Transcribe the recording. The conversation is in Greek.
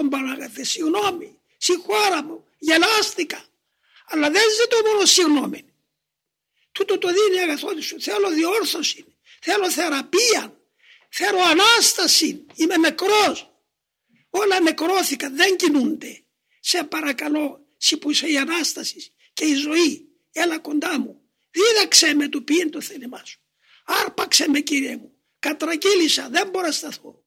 τον Παναγαθέ, συγγνώμη, συγχώρα μου, γελάστηκα. Αλλά δεν ζητώ μόνο συγγνώμη. Τούτο το δίνει αγαθό σου. Θέλω διόρθωση, θέλω θεραπεία, θέλω ανάσταση, είμαι νεκρός. Όλα νεκρώθηκα, δεν κινούνται. Σε παρακαλώ, εσύ που είσαι η Ανάσταση και η ζωή, έλα κοντά μου. Δίδαξε με του ποιήν το θέλημά σου. Άρπαξε με κύριε μου. Κατρακύλησα, δεν μπορώ να σταθώ.